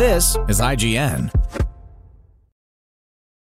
This is IGN.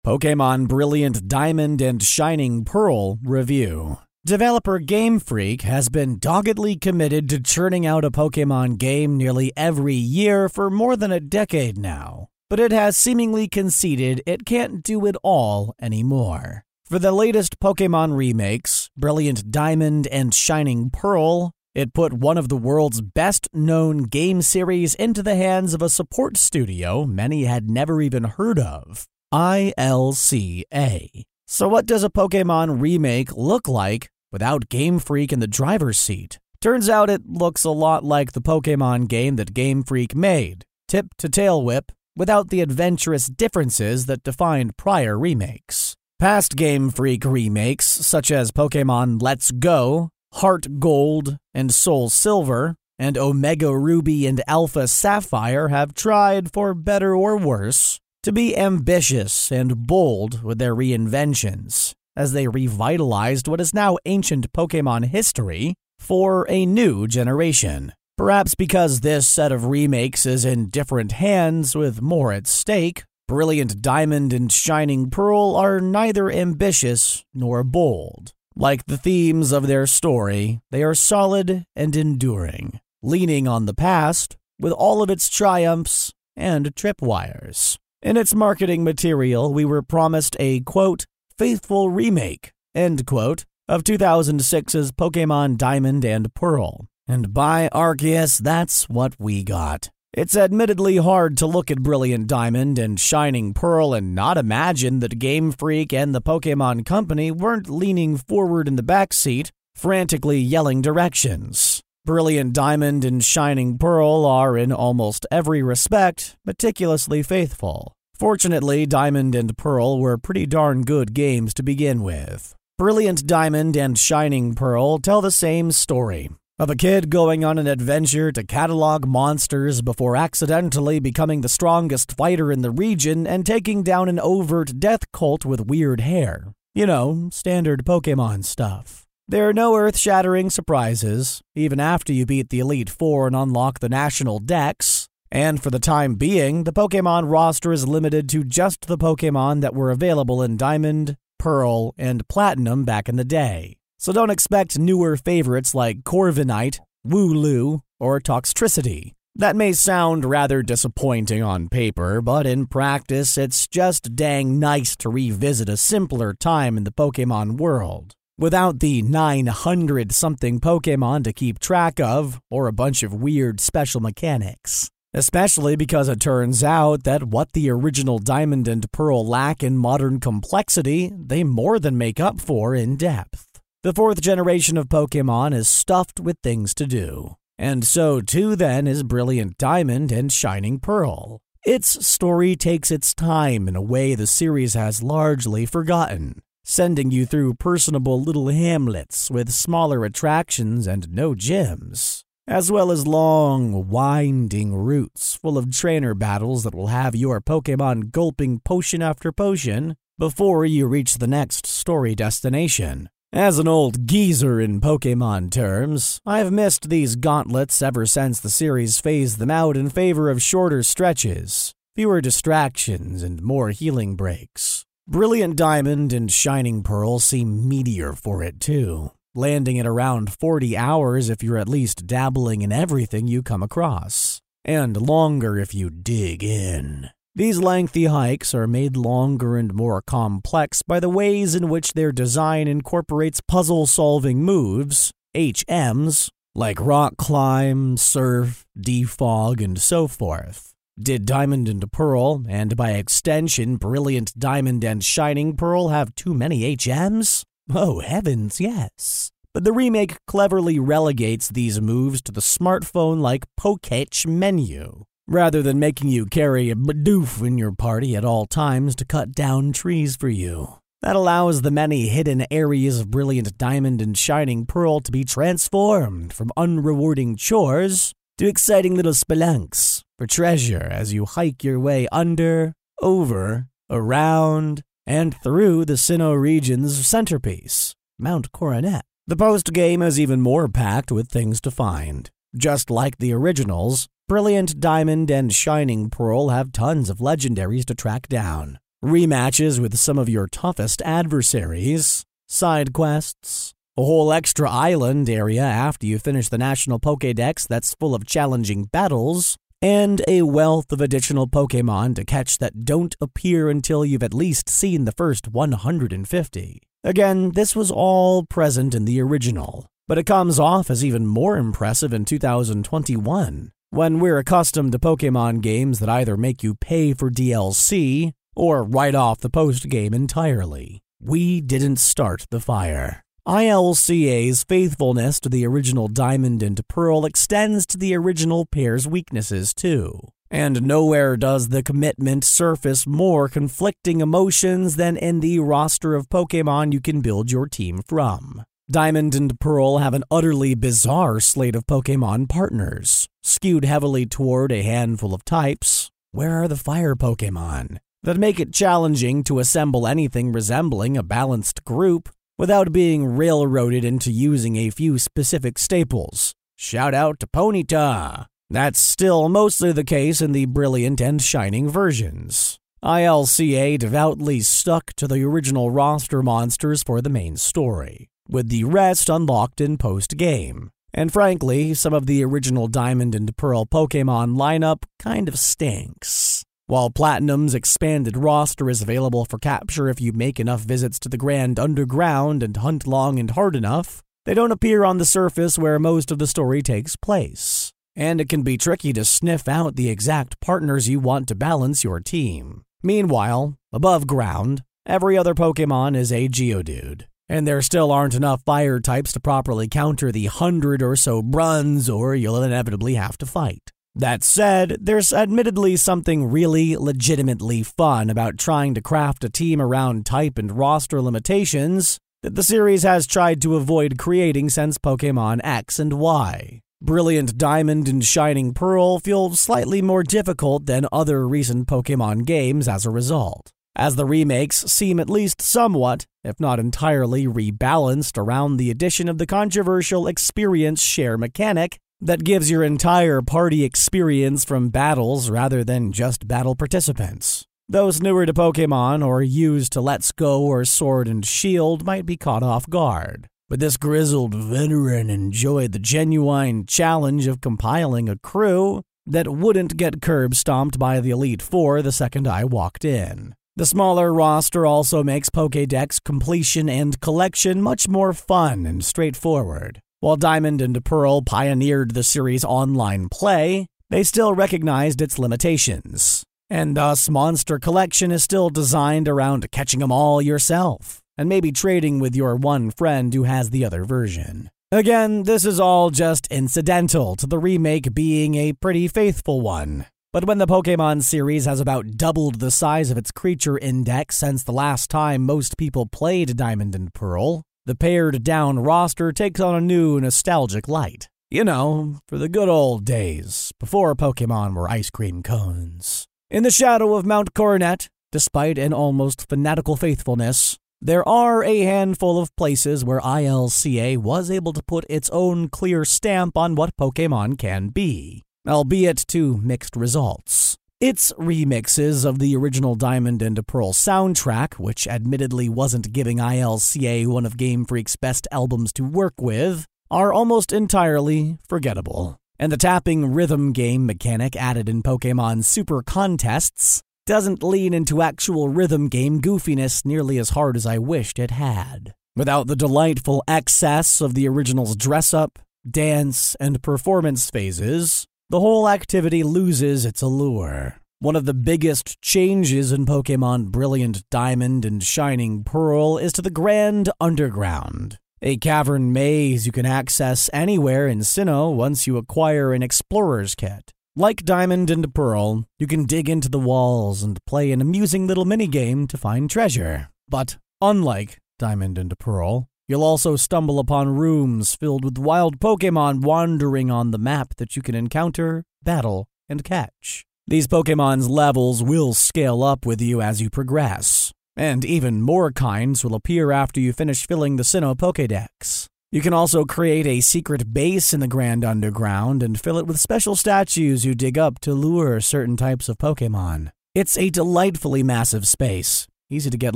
Pokemon Brilliant Diamond and Shining Pearl review. Developer Game Freak has been doggedly committed to churning out a Pokemon game nearly every year for more than a decade now, but it has seemingly conceded it can't do it all anymore. For the latest Pokemon remakes, Brilliant Diamond and Shining Pearl, it put one of the world's best known game series into the hands of a support studio many had never even heard of. ILCA. So, what does a Pokemon remake look like without Game Freak in the driver's seat? Turns out it looks a lot like the Pokemon game that Game Freak made, tip to tail whip, without the adventurous differences that defined prior remakes. Past Game Freak remakes, such as Pokemon Let's Go, Heart Gold, and Soul Silver, and Omega Ruby and Alpha Sapphire, have tried, for better or worse, to be ambitious and bold with their reinventions, as they revitalized what is now ancient Pokemon history for a new generation. Perhaps because this set of remakes is in different hands with more at stake, Brilliant Diamond and Shining Pearl are neither ambitious nor bold. Like the themes of their story, they are solid and enduring, leaning on the past with all of its triumphs and tripwires. In its marketing material, we were promised a quote, faithful remake, end quote, of 2006's Pokemon Diamond and Pearl. And by Arceus, that's what we got. It's admittedly hard to look at Brilliant Diamond and Shining Pearl and not imagine that Game Freak and the Pokemon Company weren't leaning forward in the back seat, frantically yelling directions. Brilliant Diamond and Shining Pearl are, in almost every respect, meticulously faithful. Fortunately, Diamond and Pearl were pretty darn good games to begin with. Brilliant Diamond and Shining Pearl tell the same story of a kid going on an adventure to catalog monsters before accidentally becoming the strongest fighter in the region and taking down an overt death cult with weird hair. You know, standard Pokemon stuff. There are no earth shattering surprises, even after you beat the Elite Four and unlock the National Dex. And for the time being, the Pokemon roster is limited to just the Pokemon that were available in Diamond, Pearl, and Platinum back in the day. So don't expect newer favorites like Corviknight, Wooloo, or Toxtricity. That may sound rather disappointing on paper, but in practice, it's just dang nice to revisit a simpler time in the Pokemon world without the 900 something Pokemon to keep track of, or a bunch of weird special mechanics. Especially because it turns out that what the original Diamond and Pearl lack in modern complexity, they more than make up for in depth. The fourth generation of Pokemon is stuffed with things to do. And so too then is Brilliant Diamond and Shining Pearl. Its story takes its time in a way the series has largely forgotten sending you through personable little hamlets with smaller attractions and no gyms, as well as long, winding routes full of trainer battles that will have your Pokemon gulping potion after potion before you reach the next story destination. As an old geezer in Pokemon terms, I've missed these gauntlets ever since the series phased them out in favor of shorter stretches, fewer distractions, and more healing breaks. Brilliant Diamond and Shining Pearl seem meatier for it too, landing at around 40 hours if you're at least dabbling in everything you come across, and longer if you dig in. These lengthy hikes are made longer and more complex by the ways in which their design incorporates puzzle solving moves, HMs, like rock climb, surf, defog, and so forth. Did Diamond and Pearl, and by extension Brilliant Diamond and Shining Pearl, have too many HMs? Oh, heavens, yes. But the remake cleverly relegates these moves to the smartphone like Poketch menu, rather than making you carry a Bidoof in your party at all times to cut down trees for you. That allows the many hidden areas of Brilliant Diamond and Shining Pearl to be transformed from unrewarding chores to exciting little spelunks for treasure as you hike your way under, over, around, and through the Sinnoh region's centerpiece, Mount Coronet. The post game is even more packed with things to find. Just like the originals, Brilliant Diamond and Shining Pearl have tons of legendaries to track down, rematches with some of your toughest adversaries, side quests, a whole extra island area after you finish the National Pokédex that's full of challenging battles, and a wealth of additional Pokemon to catch that don't appear until you've at least seen the first 150. Again, this was all present in the original, but it comes off as even more impressive in 2021, when we're accustomed to Pokemon games that either make you pay for DLC or write off the post game entirely. We didn't start the fire. ILCA's faithfulness to the original Diamond and Pearl extends to the original pair's weaknesses, too. And nowhere does the commitment surface more conflicting emotions than in the roster of Pokemon you can build your team from. Diamond and Pearl have an utterly bizarre slate of Pokemon partners, skewed heavily toward a handful of types. Where are the fire Pokemon? That make it challenging to assemble anything resembling a balanced group without being railroaded into using a few specific staples. Shout out to Ponyta! That's still mostly the case in the brilliant and shining versions. ILCA devoutly stuck to the original roster monsters for the main story, with the rest unlocked in post game. And frankly, some of the original Diamond and Pearl Pokemon lineup kind of stinks. While Platinum's expanded roster is available for capture if you make enough visits to the Grand Underground and hunt long and hard enough, they don't appear on the surface where most of the story takes place. And it can be tricky to sniff out the exact partners you want to balance your team. Meanwhile, above ground, every other Pokemon is a Geodude, and there still aren't enough fire types to properly counter the hundred or so Bronzor you'll inevitably have to fight. That said, there's admittedly something really legitimately fun about trying to craft a team around type and roster limitations that the series has tried to avoid creating since Pokemon X and Y. Brilliant Diamond and Shining Pearl feel slightly more difficult than other recent Pokemon games as a result, as the remakes seem at least somewhat, if not entirely, rebalanced around the addition of the controversial experience share mechanic that gives your entire party experience from battles rather than just battle participants. Those newer to Pokemon or used to Let's Go or Sword and Shield might be caught off guard. But this grizzled veteran enjoyed the genuine challenge of compiling a crew that wouldn't get curb stomped by the Elite Four the second I walked in. The smaller roster also makes Pokédex completion and collection much more fun and straightforward. While Diamond and Pearl pioneered the series' online play, they still recognized its limitations. And thus, Monster Collection is still designed around catching them all yourself, and maybe trading with your one friend who has the other version. Again, this is all just incidental to the remake being a pretty faithful one. But when the Pokemon series has about doubled the size of its creature index since the last time most people played Diamond and Pearl, the pared down roster takes on a new nostalgic light. You know, for the good old days, before Pokemon were ice cream cones. In the shadow of Mount Coronet, despite an almost fanatical faithfulness, there are a handful of places where ILCA was able to put its own clear stamp on what Pokemon can be, albeit to mixed results. Its remixes of the original Diamond and Pearl soundtrack, which admittedly wasn't giving ILCA one of Game Freak's best albums to work with, are almost entirely forgettable. And the tapping rhythm game mechanic added in Pokemon Super Contests doesn't lean into actual rhythm game goofiness nearly as hard as I wished it had. Without the delightful excess of the original's dress up, dance, and performance phases, the whole activity loses its allure. One of the biggest changes in Pokemon Brilliant Diamond and Shining Pearl is to the Grand Underground, a cavern maze you can access anywhere in Sinnoh once you acquire an Explorer's Kit. Like Diamond and Pearl, you can dig into the walls and play an amusing little minigame to find treasure. But unlike Diamond and Pearl, you'll also stumble upon rooms filled with wild Pokemon wandering on the map that you can encounter, battle, and catch. These Pokemon's levels will scale up with you as you progress, and even more kinds will appear after you finish filling the Sinnoh Pokedex. You can also create a secret base in the Grand Underground and fill it with special statues you dig up to lure certain types of Pokemon. It's a delightfully massive space, easy to get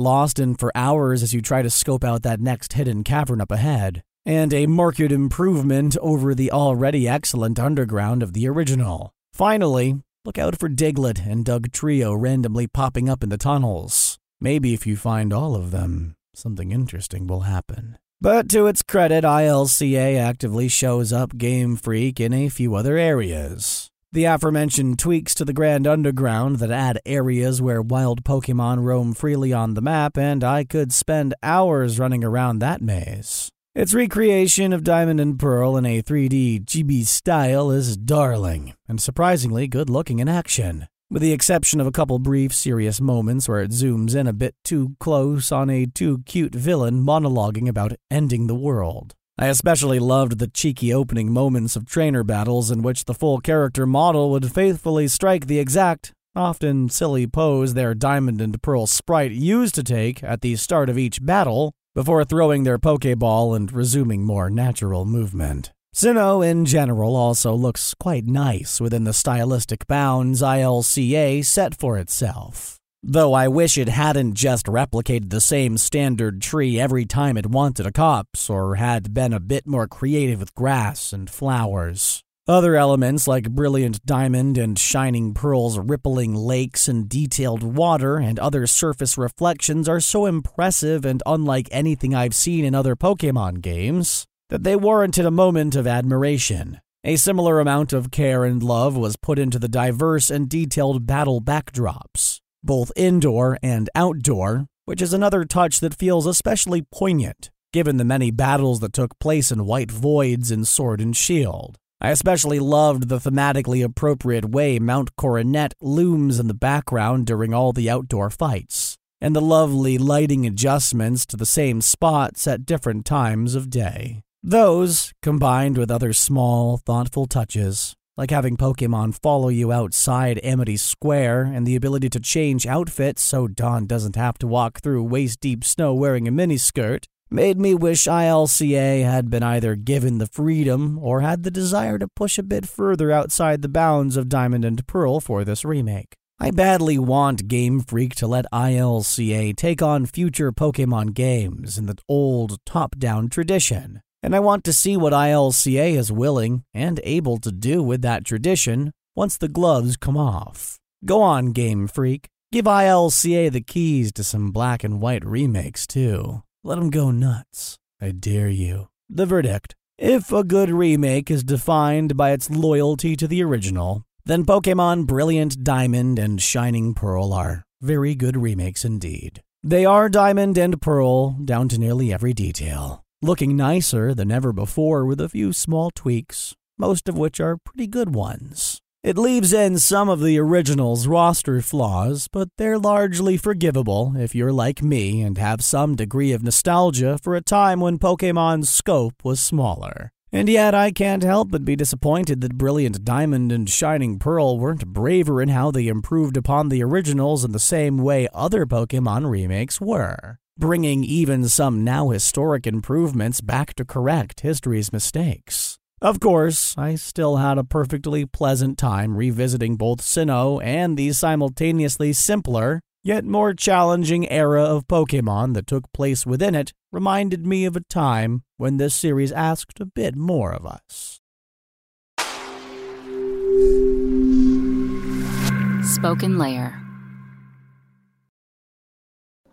lost in for hours as you try to scope out that next hidden cavern up ahead, and a marked improvement over the already excellent underground of the original. Finally, Look out for Diglett and Dugtrio randomly popping up in the tunnels. Maybe if you find all of them, something interesting will happen. But to its credit, ILCA actively shows up Game Freak in a few other areas. The aforementioned tweaks to the Grand Underground that add areas where wild Pokemon roam freely on the map, and I could spend hours running around that maze. Its recreation of Diamond and Pearl in a 3D chibi style is darling and surprisingly good looking in action, with the exception of a couple brief serious moments where it zooms in a bit too close on a too cute villain monologuing about ending the world. I especially loved the cheeky opening moments of trainer battles in which the full character model would faithfully strike the exact, often silly pose their Diamond and Pearl sprite used to take at the start of each battle before throwing their Pokeball and resuming more natural movement. Sinnoh in general also looks quite nice within the stylistic bounds ILCA set for itself. Though I wish it hadn't just replicated the same standard tree every time it wanted a copse, or had been a bit more creative with grass and flowers. Other elements like brilliant diamond and shining pearls, rippling lakes, and detailed water and other surface reflections are so impressive and unlike anything I've seen in other Pokemon games that they warranted a moment of admiration. A similar amount of care and love was put into the diverse and detailed battle backdrops, both indoor and outdoor, which is another touch that feels especially poignant given the many battles that took place in White Voids in Sword and Shield. I especially loved the thematically appropriate way Mount Coronet looms in the background during all the outdoor fights, and the lovely lighting adjustments to the same spots at different times of day. Those, combined with other small, thoughtful touches, like having Pokemon follow you outside Amity Square and the ability to change outfits so Dawn doesn't have to walk through waist deep snow wearing a miniskirt, made me wish ILCA had been either given the freedom or had the desire to push a bit further outside the bounds of Diamond and Pearl for this remake. I badly want Game Freak to let ILCA take on future Pokemon games in the old top down tradition, and I want to see what ILCA is willing and able to do with that tradition once the gloves come off. Go on, Game Freak. Give ILCA the keys to some black and white remakes, too. Let Let 'em go nuts. I dare you. The verdict. If a good remake is defined by its loyalty to the original, then Pokemon Brilliant Diamond and Shining Pearl are very good remakes indeed. They are Diamond and Pearl down to nearly every detail, looking nicer than ever before with a few small tweaks, most of which are pretty good ones. It leaves in some of the original's roster flaws, but they're largely forgivable if you're like me and have some degree of nostalgia for a time when Pokemon's scope was smaller. And yet, I can't help but be disappointed that Brilliant Diamond and Shining Pearl weren't braver in how they improved upon the originals in the same way other Pokemon remakes were, bringing even some now historic improvements back to correct history's mistakes. Of course, I still had a perfectly pleasant time revisiting both Sinnoh and the simultaneously simpler, yet more challenging era of Pokemon that took place within it reminded me of a time when this series asked a bit more of us. Spoken Layer